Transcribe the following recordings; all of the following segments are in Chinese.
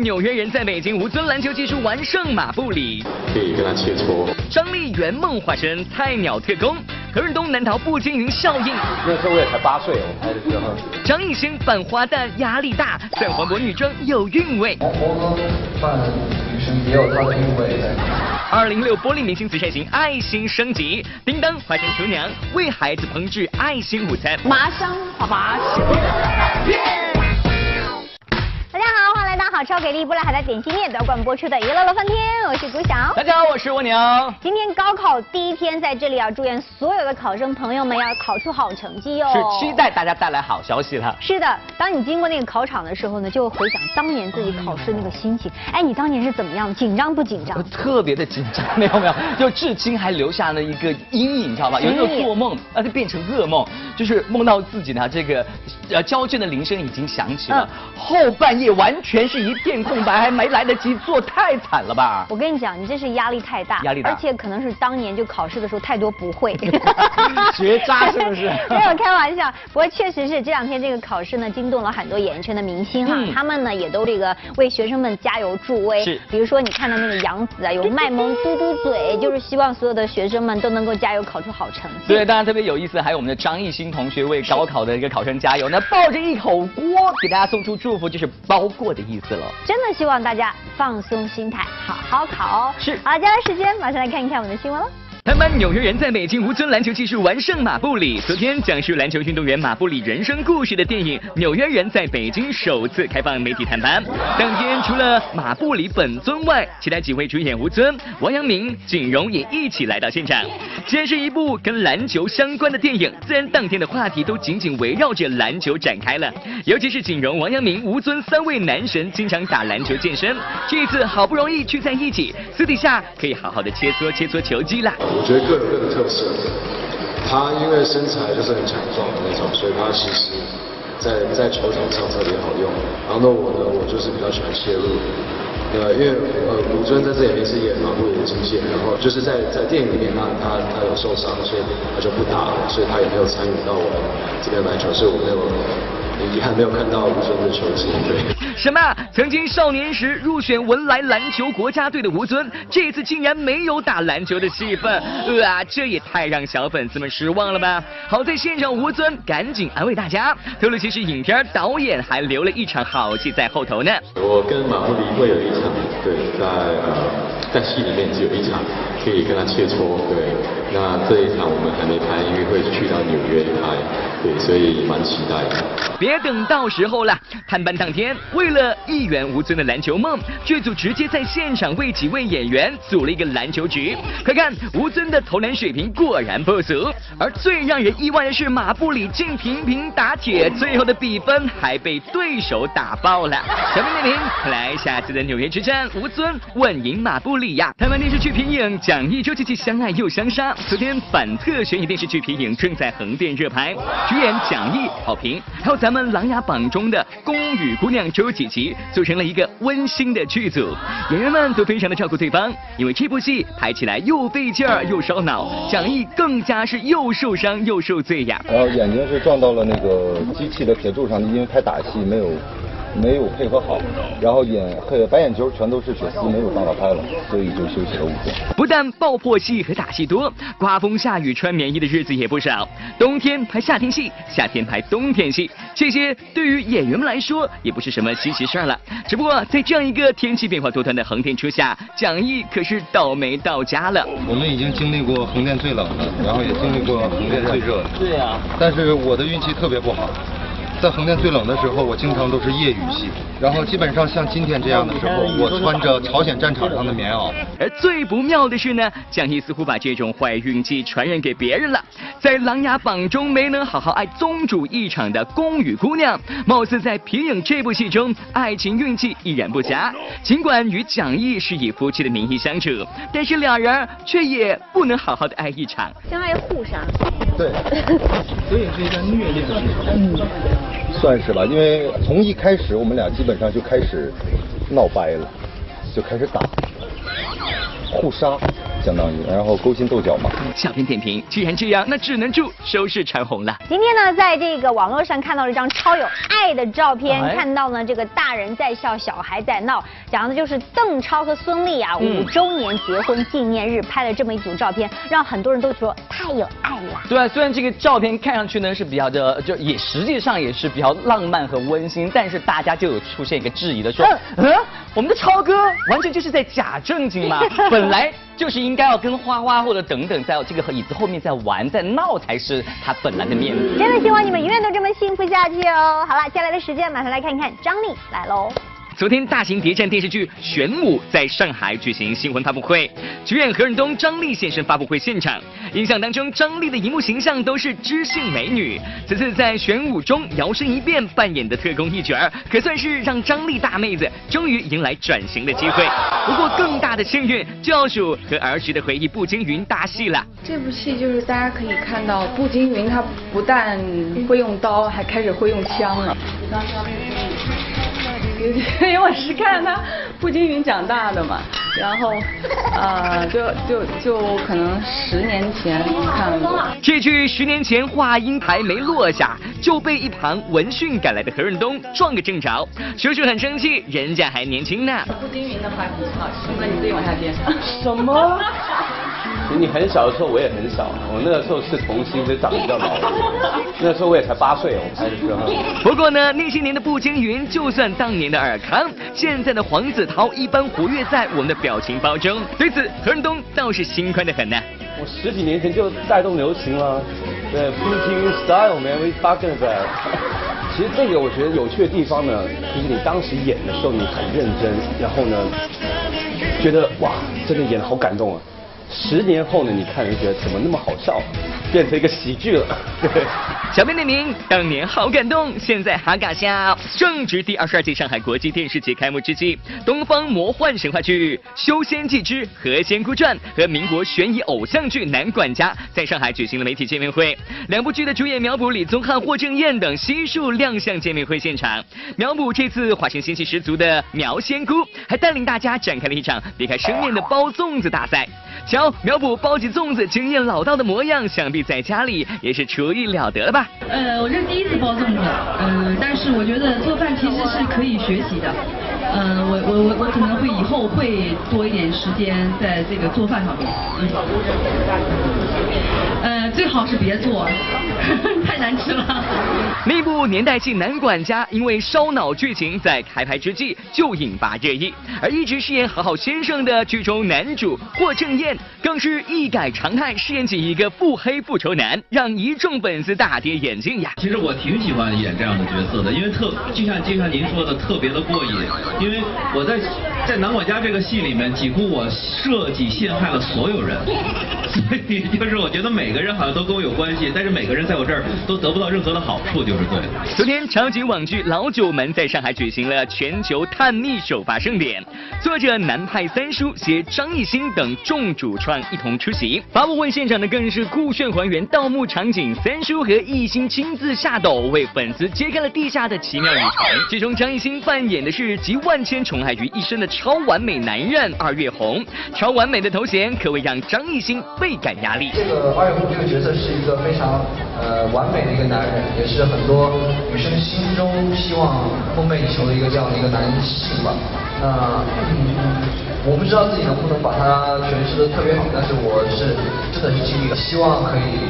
纽约人在北京，吴尊篮球技术完胜马布里，可以跟他切磋。张力圆梦化身菜鸟特工，何润东难逃步惊云效应。那时候我也才八岁，我拍的时候。张艺兴扮花旦压力大，算黄渤女装有韵味。黄渤扮女生也有他的韵味。二零六玻璃明星慈善行爱心升级，叮当化身厨娘为孩子烹制爱心午餐。麻香，麻香。好，超给力、波兰海的点心面德冠播出的《娱乐乐翻天》，我是古晓。大家好，我是蜗牛。今天高考第一天，在这里要祝愿所有的考生朋友们要考出好成绩哦。是期待大家带来好消息了。是的，当你经过那个考场的时候呢，就会回想当年自己考试那个心情。哎，你当年是怎么样？紧张不紧张？特别的紧张，没有没有，就至今还留下了一个阴影，你知道吧？有时候做梦，那就变成噩梦，就是梦到自己呢，这个呃交卷的铃声已经响起了，后半夜完全是。一片空白，还没来得及做，太惨了吧！我跟你讲，你这是压力太大，压力大，而且可能是当年就考试的时候太多不会，学渣是不是？没有开玩笑，不过确实是这两天这个考试呢，惊动了很多演艺圈的明星哈，他们呢也都这个为学生们加油助威。是，比如说你看到那个杨紫啊，有卖萌嘟嘟嘴，就是希望所有的学生们都能够加油，考出好成绩。对，当然特别有意思，还有我们的张艺兴同学为高考的一个考生加油，那抱着一口锅给大家送出祝福，就是包过的意思了。真的希望。希望大家放松心态，好好考哦。是，好，接下来时间马上来看一看我们的新闻了。台湾纽约人在北京吴尊篮球技术完胜马布里。昨天讲述篮球运动员马布里人生故事的电影《纽约人》在北京首次开放媒体探班。当天除了马布里本尊外，其他几位主演吴尊、王阳明、景荣也一起来到现场。既然是一部跟篮球相关的电影，自然当天的话题都紧紧围绕着篮球展开了。尤其是景荣、王阳明、吴尊三位男神经常打篮球健身，这次好不容易聚在一起，私底下可以好好的切磋切磋球技了。我觉得各有各的特色。他因为身材就是很强壮的那种，所以他其实，在在球场上特别好用。然后呢，我呢，我就是比较喜欢切入。呃，因为呃，吴尊在这里面是演马布里的经纪人，然后就是在在电影里面，那他他有受伤，所以他就不打了，所以他也没有参与到我这边篮球，所以我没有。遗憾没有看到吴尊的球技，对。什么？曾经少年时入选文莱篮球国家队的吴尊，这次竟然没有打篮球的戏份，啊，这也太让小粉丝们失望了吧！好在现场吴尊赶紧安慰大家，透露其实影片导演还留了一场好戏在后头呢。我跟马布里会有一场，对，在呃在戏里面只有一场可以跟他切磋，对。那这一场我们还没拍，因为会去到纽约拍，对，所以蛮期待的。别等到时候了，探班当天，为了一圆吴尊的篮球梦，剧组直接在现场为几位演员组了一个篮球局。快看，吴尊的投篮水平果然不俗，而最让人意外的是，马布里竟频频打铁，最后的比分还被对手打爆了。小兵点评，来下次的纽约之战，吴尊稳赢马布里呀。台湾电视剧皮影讲一周七七相爱又相杀。昨天反特悬疑电视剧《皮影》正在横店热拍，主演蒋毅好评，还有咱们琅琊榜中的宫羽姑娘周琪琪，组成了一个温馨的剧组，演员们都非常的照顾对方，因为这部戏拍起来又费劲儿又烧脑，蒋毅更加是又受伤又受罪呀。然后眼睛是撞到了那个机器的铁柱上，因为拍打戏没有。没有配合好，然后眼黑白眼球全都是血丝，没有办法拍了，所以就休息了五天。不但爆破戏和打戏多，刮风下雨穿棉衣的日子也不少。冬天拍夏天戏，夏天拍冬天戏，这些对于演员们来说也不是什么稀奇事儿了。只不过在这样一个天气变化多端的横店初夏，蒋毅可是倒霉到家了。我们已经经历过横店最冷的，然后也经历过横店最热的。对呀。但是我的运气特别不好。在横店最冷的时候，我经常都是夜雨戏，然后基本上像今天这样的时候，我穿着朝鲜战场上的棉袄。而最不妙的是呢，蒋毅似乎把这种坏运气传染给别人了。在《琅琊榜》中没能好好爱宗主一场的宫羽姑娘，貌似在《皮影》这部戏中爱情运气依然不佳。尽管与蒋毅是以夫妻的名义相处，但是两人却也不能好好的爱一场，相当于互杀。对，所以是一段虐恋。嗯。算是吧，因为从一开始我们俩基本上就开始闹掰了，就开始打，互杀。相当于，然后勾心斗角嘛。小编点评：既然这样，那只能祝收视长虹了。今天呢，在这个网络上看到了一张超有爱的照片，哎看到呢这个大人在笑，小孩在闹，讲的就是邓超和孙俪啊五周年结婚纪念日拍了这么一组照片，让很多人都说太有爱了。对啊，虽然这个照片看上去呢是比较的，就也实际上也是比较浪漫和温馨，但是大家就有出现一个质疑的说，嗯，我们的超哥完全就是在假正经嘛，本来就是应该要跟花花或者等等在这个椅子后面在玩在闹才是他本来的面目。真的希望你们永远都这么幸福下去哦。好了，接下来的时间马上来看一看张力来喽。昨天，大型谍战电视剧《玄武》在上海举行新婚发布会，主演何润东、张丽现身发布会现场。印象当中，张丽的荧幕形象都是知性美女，此次在《玄武》中摇身一变扮演的特工一角，可算是让张丽大妹子终于迎来转型的机会。不过，更大的幸运就要数和儿时的回忆步惊云搭戏了。这部戏就是大家可以看到，步惊云他不但会用刀，还开始会用枪了。因为我是看他步惊云长大的嘛，然后呃，就就就可能十年前看过。这句十年前话音还没落下，就被一旁闻讯赶来的何润东撞个正着。叔叔很生气，人家还年轻呢。步惊云的话题很好吃，那你自己往下接。什么？你很小的时候，我也很小，我那个时候是童星，所以长得比较老。那时候我也才八岁，我拍的时候。不过呢，那些年的步惊云，就算当年的尔康，现在的黄子韬一般活跃在我们的表情包中。对此，何润东倒是心宽的很呢。我十几年前就带动流行了，对，Putin Style man, we talking about。其实这个我觉得有趣的地方呢，就是你当时演的时候你很认真，然后呢，觉得哇，真的演得好感动啊。十年后呢，你看人觉得怎么那么好笑，变成一个喜剧了。对。小编点名，当年好感动，现在好搞笑。正值第二十二届上海国际电视节开幕之际，东方魔幻神话剧《修仙记之何仙姑传》和民国悬疑偶像剧《男管家》在上海举行了媒体见面会。两部剧的主演苗圃、李宗翰、霍正燕等悉数亮相见面会现场。苗圃这次化身仙气十足的苗仙姑，还带领大家展开了一场别开生面的包粽子大赛。瞧，苗圃包起粽子经验老道的模样，想必在家里也是厨艺了得吧？呃，我这是第一次包粽子，呃，但是我觉得做饭其实是可以学习的，呃，我我我我可能会以后会多一点时间在这个做饭上面，嗯，呃，最好是别做，太难吃了。那部年代剧《男管家》因为烧脑剧情在开拍之际就引发热议，而一直饰演好好先生的剧中男主霍正燕更是一改常态，饰演起一个腹黑复仇男，让一众粉丝大跌眼镜呀。其实我挺喜欢演这样的角色的，因为特就像就像您说的，特别的过瘾。因为我在在《南管家》这个戏里面，几乎我设计陷害了所有人，所以就是我觉得每个人好像都跟我有关系，但是每个人在我这儿都得不到任何的好处，就是对的。昨天，超级网剧《老九门》在上海举行了全球探秘首发盛典，作者南派三叔携张艺兴等众主创一同出席。发布会现场呢，更是酷炫还原盗墓场景，三叔和艺兴亲自下斗，为粉丝揭开了地下的奇妙旅程。其中，张艺兴扮演的是集万千宠爱于一身的超完美男人二月红，超完美的头衔可谓让张艺兴倍感压力。这个二月红这个角色是一个非常呃完美的一个男人，也是很多女生心中希望梦寐以求的一个这样的一个男性吧。那嗯，我不知道自己能不能把他诠释的特别好，但是我是真的是尽力了，希望可以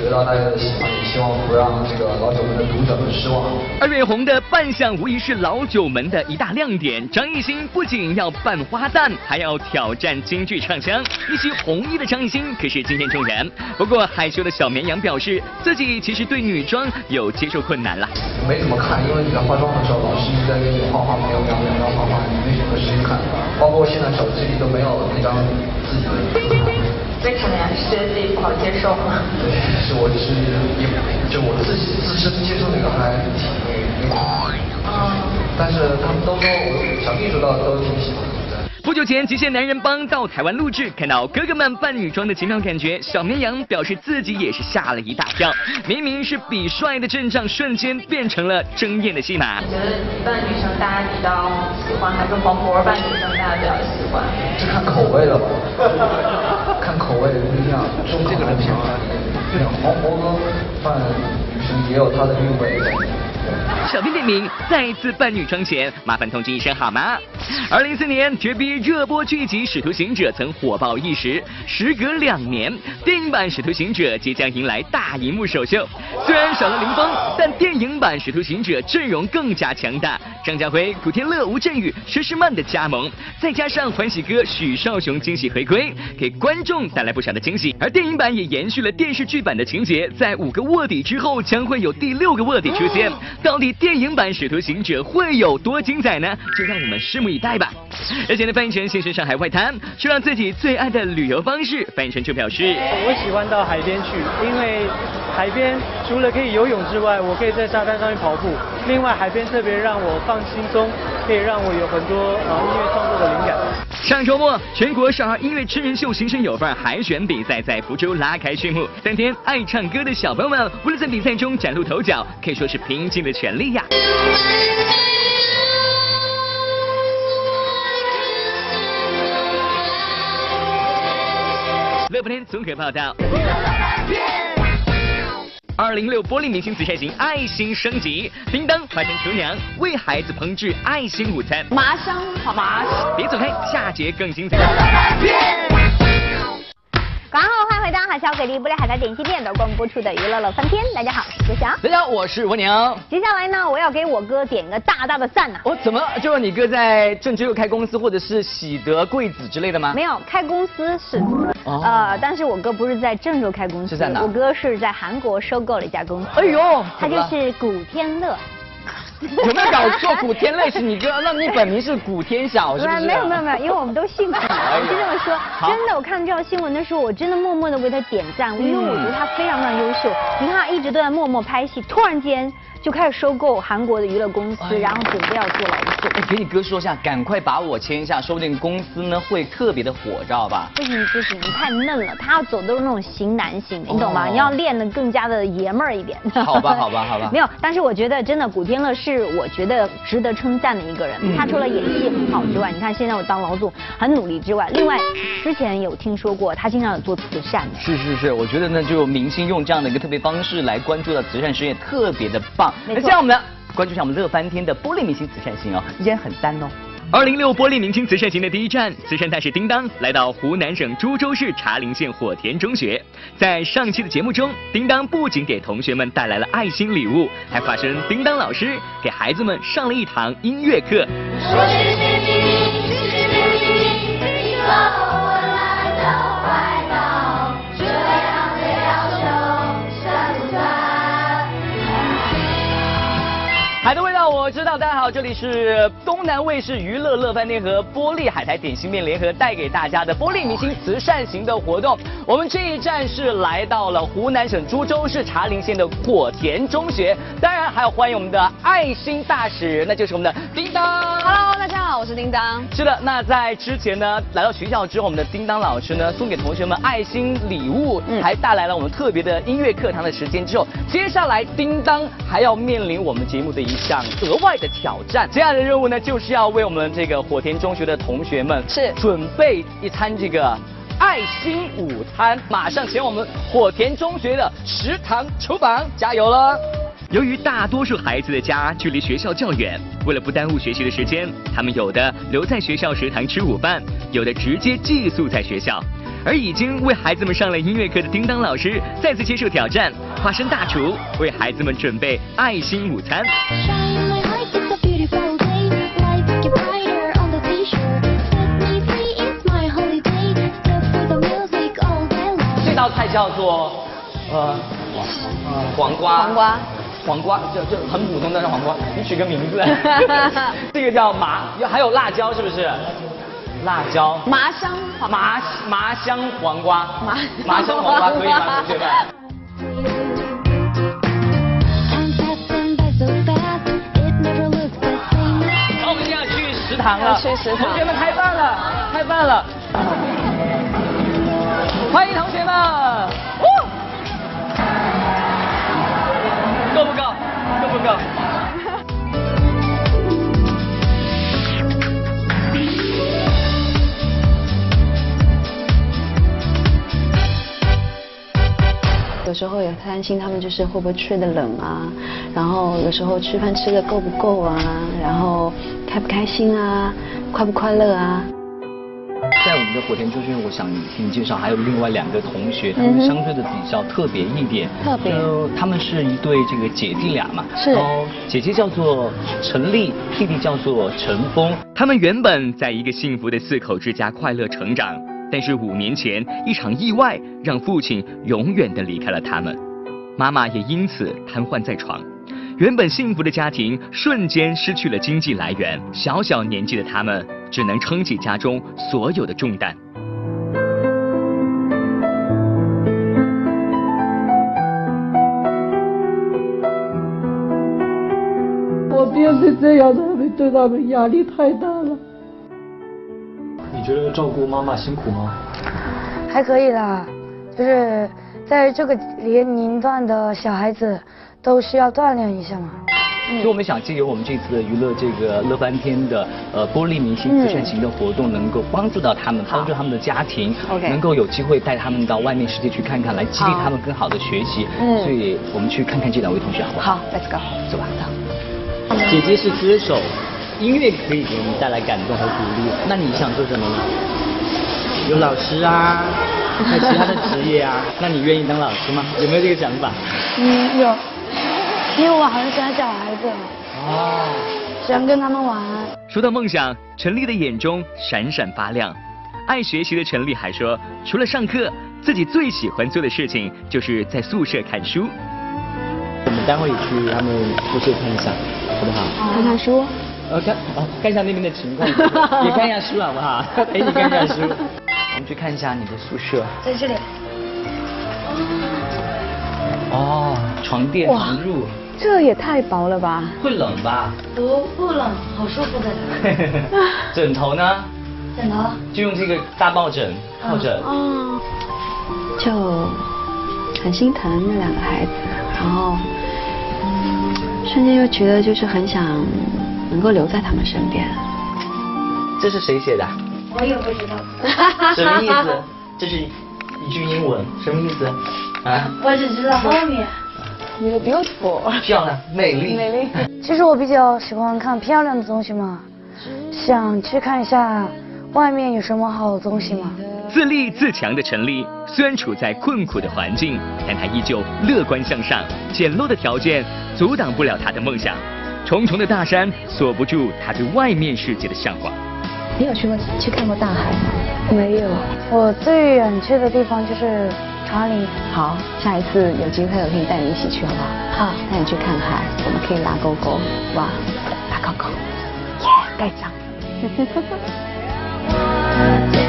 得到大家的喜欢，也希望不让这个老九门的读者们失望。二月红的扮相无疑是老九门的一大亮点。张艺兴不仅要扮花旦，还要挑战京剧唱腔。一袭红衣的张艺兴可是惊艳众人。不过害羞的小绵羊表示，自己其实对女装有接受困难了。没怎么看，因为你在化妆的时候，老师一直在给你画画，没有描描描画画，你没什么时间看。包括现在手机里都没有那张自己的自拍。为什么呀？是觉得自己不好接受吗？对，是我是也就我自己自身接受那个还挺那个，但是他们都说我小秘书倒都挺喜欢的。不久前，极限男人帮到台湾录制，看到哥哥们扮女装的奇妙感觉，小绵羊表示自己也是吓了一大跳。明明是比帅的阵仗，瞬间变成了争艳的戏码。我觉得扮女生大家比较喜欢，还是黄渤扮女生大家比较喜欢？这看口味了吧？口味不一样，重口味喜欢黄渤和范雨生也有他的韵味。小编点名，再次扮女装前，麻烦通知一声好吗？二零一四年绝逼热播剧集《使徒行者》曾火爆一时，时隔两年，电影版《使徒行者》即将迎来大荧幕首秀。虽然少了林峰，但电影版《使徒行者》阵容更加强大，张家辉、古天乐、吴镇宇、佘诗曼的加盟，再加上欢喜哥许绍雄惊喜回归，给观众带来不少的惊喜。而电影版也延续了电视剧版的情节，在五个卧底之后，将会有第六个卧底出现。到底电影版《使徒行者》会有多精彩呢？就让我们拭目以待吧。而且呢，范逸臣现身上海外滩，说让自己最爱的旅游方式，范逸臣就表示：我喜欢到海边去，因为海边除了可以游泳之外，我可以在沙滩上面跑步。另外，海边特别让我放轻松，可以让我有很多呃音乐创作的灵感。上周末，全国少儿音乐真人秀新生有范海选比赛在福州拉开序幕。三天，爱唱歌的小朋友们为了在比赛中崭露头角，可以说是拼尽了全力呀。乐福天综合报道。二零六玻璃明星慈善行爱心升级，叮当化成厨娘为孩子烹制爱心午餐，麻香好麻。别走开，下节更精彩。广告后欢迎回到海峡给力不列海苔点心店的共播出的娱乐乐翻天。大家好，我是郭翔。大家好，我是文娘。接下来呢，我要给我哥点个大大的赞呐。我怎么就是你哥在郑州又开公司，或者是喜得贵子之类的吗？没有，开公司是，呃，但是我哥不是在郑州开公司，是在哪？我哥是在韩国收购了一家公司。哎呦，他就是古天乐。有没有搞错？古天乐是你哥，那你本名是古天晓，是不是？没有没有没有，因为我们都姓古。我就这么说，真的，我看这条新闻的时候，我真的默默的为他点赞，因为我觉得他非常非常优秀。你看他一直都在默默拍戏，突然间。就开始收购韩国的娱乐公司，然后准备要做来做。哎，给你哥说一下，赶快把我签一下，说不定公司呢会特别的火，知道吧？不行不行，你太嫩了，他要走都是那种型男型的，你懂吗？你要练的更加的爷们儿一点。好吧好吧好吧。没有，但是我觉得真的古天乐是我觉得值得称赞的一个人。他除了演戏很好之外，你看现在我当老总很努力之外，另外之前有听说过他经常有做慈善。是是是，我觉得呢，就明星用这样的一个特别方式来关注到慈善事业，特别的棒。没错。像我们。关注一下我们乐翻天的玻璃明星慈善行哦，依然很单哦。二零六玻璃明星慈善行的第一站，慈善大使叮当来到湖南省株洲市茶陵县火田中学。在上期的节目中，叮当不仅给同学们带来了爱心礼物，还化身叮当老师，给孩子们上了一堂音乐课。这里是东南卫视娱乐乐饭店和玻璃海苔点心面联合带给大家的玻璃明星慈善型的活动。我们这一站是来到了湖南省株洲市茶陵县的果田中学，当然还要欢迎我们的爱心大使，那就是我们的叮当。我是叮当。是的，那在之前呢，来到学校之后，我们的叮当老师呢送给同学们爱心礼物，还带来了我们特别的音乐课堂的时间之后，接下来叮当还要面临我们节目的。一项额外的挑战，接下来的任务呢，就是要为我们这个火田中学的同学们是准备一餐这个爱心午餐，马上前往我们火田中学的食堂厨房，加油了！由于大多数孩子的家距离学校较远，为了不耽误学习的时间，他们有的留在学校食堂吃午饭，有的直接寄宿在学校。而已经为孩子们上了音乐课的叮当老师再次接受挑战，化身大厨为孩子们准备爱心午餐。这道菜叫做呃黄瓜黄瓜黄瓜，就就很普通的黄瓜，你取个名字。这个叫麻，还有辣椒是不是？辣椒，麻香黄，麻麻香黄瓜，麻麻香黄瓜可以吗？同学们？好，我们现在去食堂了，去食堂，同学们开饭了，开饭了，欢迎同学们，时候也担心他们就是会不会睡得冷啊，然后有时候吃饭吃的够不够啊，然后开不开心啊，快不快乐啊。在我们的火田中学，我想听你介绍，还有另外两个同学，他们相对的比较特别一点。特别就他们是一对这个姐弟俩嘛。是然后姐姐叫做陈丽，弟弟叫做陈峰。他们原本在一个幸福的四口之家快乐成长，但是五年前一场意外让父亲永远的离开了他们，妈妈也因此瘫痪在床。原本幸福的家庭瞬间失去了经济来源，小小年纪的他们只能撑起家中所有的重担。我变成这样，他们对他们压力太大。觉得照顾妈妈辛苦吗？还可以啦，就是在这个年龄段的小孩子都需要锻炼一下嘛。所以我们想借由我们这次的娱乐这个乐翻天的呃玻璃明星慈善型的活动，能够帮助到他们，帮助他们的家庭能够有机会带他们到外面世界去看看，来激励他们更好的学习。嗯所以我们去看看这两位同学好不好？好，Let's go。走吧。走姐姐是歌手，音乐可以给你带来感动和鼓励。那你想做什么呢？有老师啊，还有其他的职业啊？那你愿意当老师吗？有没有这个想法？嗯，有，因为我很喜欢小孩子，哦，想跟他们玩。说到梦想，陈丽的眼中闪闪发亮。爱学习的陈丽还说，除了上课，自己最喜欢做的事情就是在宿舍看书。我们待会去他们宿舍看一下，好不好？看看书。呃，看哦，看一下那边的情况，也看一下书好不好？陪你看一下书。我们去看一下你的宿舍。在这里。哦，床垫哇床褥，这也太薄了吧？会冷吧？不不冷，好舒服的。枕头呢？枕头。就用这个大抱枕抱枕。哦，就很心疼那两个孩子，然后嗯，瞬间又觉得就是很想能够留在他们身边。这是谁写的？我也不知道。什么意思？这是一句英文，什么意思？啊？我只知道后面。你的 beautiful，漂亮，美丽。美丽。其实我比较喜欢看漂亮的东西嘛，想去看一下外面有什么好东西嘛。自立自强的陈丽，虽然处在困苦的环境，但她依旧乐观向上。简陋的条件阻挡不了她的梦想，重重的大山锁不住他对外面世界的向往。你有去过去看过大海吗？没有，我最远去的地方就是长岭。好，下一次有机会我可以带你一起去，好不好？好，带你去看海，我们可以拉勾勾，哇，拉勾勾，耶，盖章。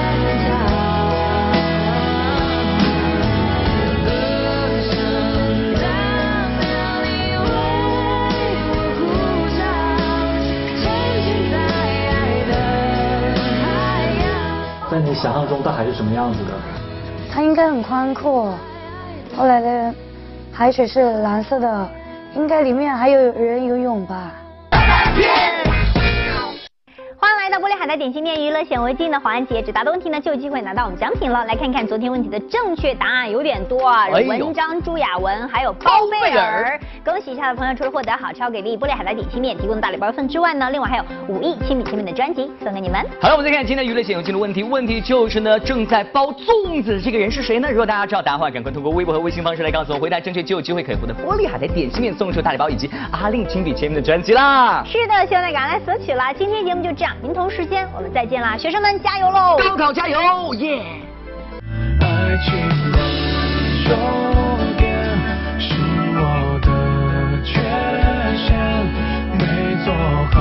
你想象中大海是什么样子的？它应该很宽阔。后来的海水是蓝色的，应该里面还有人游泳吧。欢迎来到玻璃海苔点心面娱乐显微镜的环节，只答对问题呢就有机会拿到我们奖品了。来看看昨天问题的正确答案有点多啊，文章、朱亚文还有包贝尔。恭喜一下的朋友，除了获得好超给力玻璃海苔点心面提供的大礼包份之外呢，另外还有五亿亲笔签名的专辑送给你们。好了，我们再看今天娱乐显微镜的问题，问题就是呢，正在包粽子这个人是谁呢？如果大家知道答案的话，赶快通过微博和微信方式来告诉我，回答正确就有机会可以获得玻璃海苔点心面送出大礼包以及阿令亲笔签名的专辑啦。是的，希望大家赶快来索取啦！今天节目就这样，您同同时间我们再见啦学生们加油喽！高考加油！耶爱情的终点是我的缺陷没做好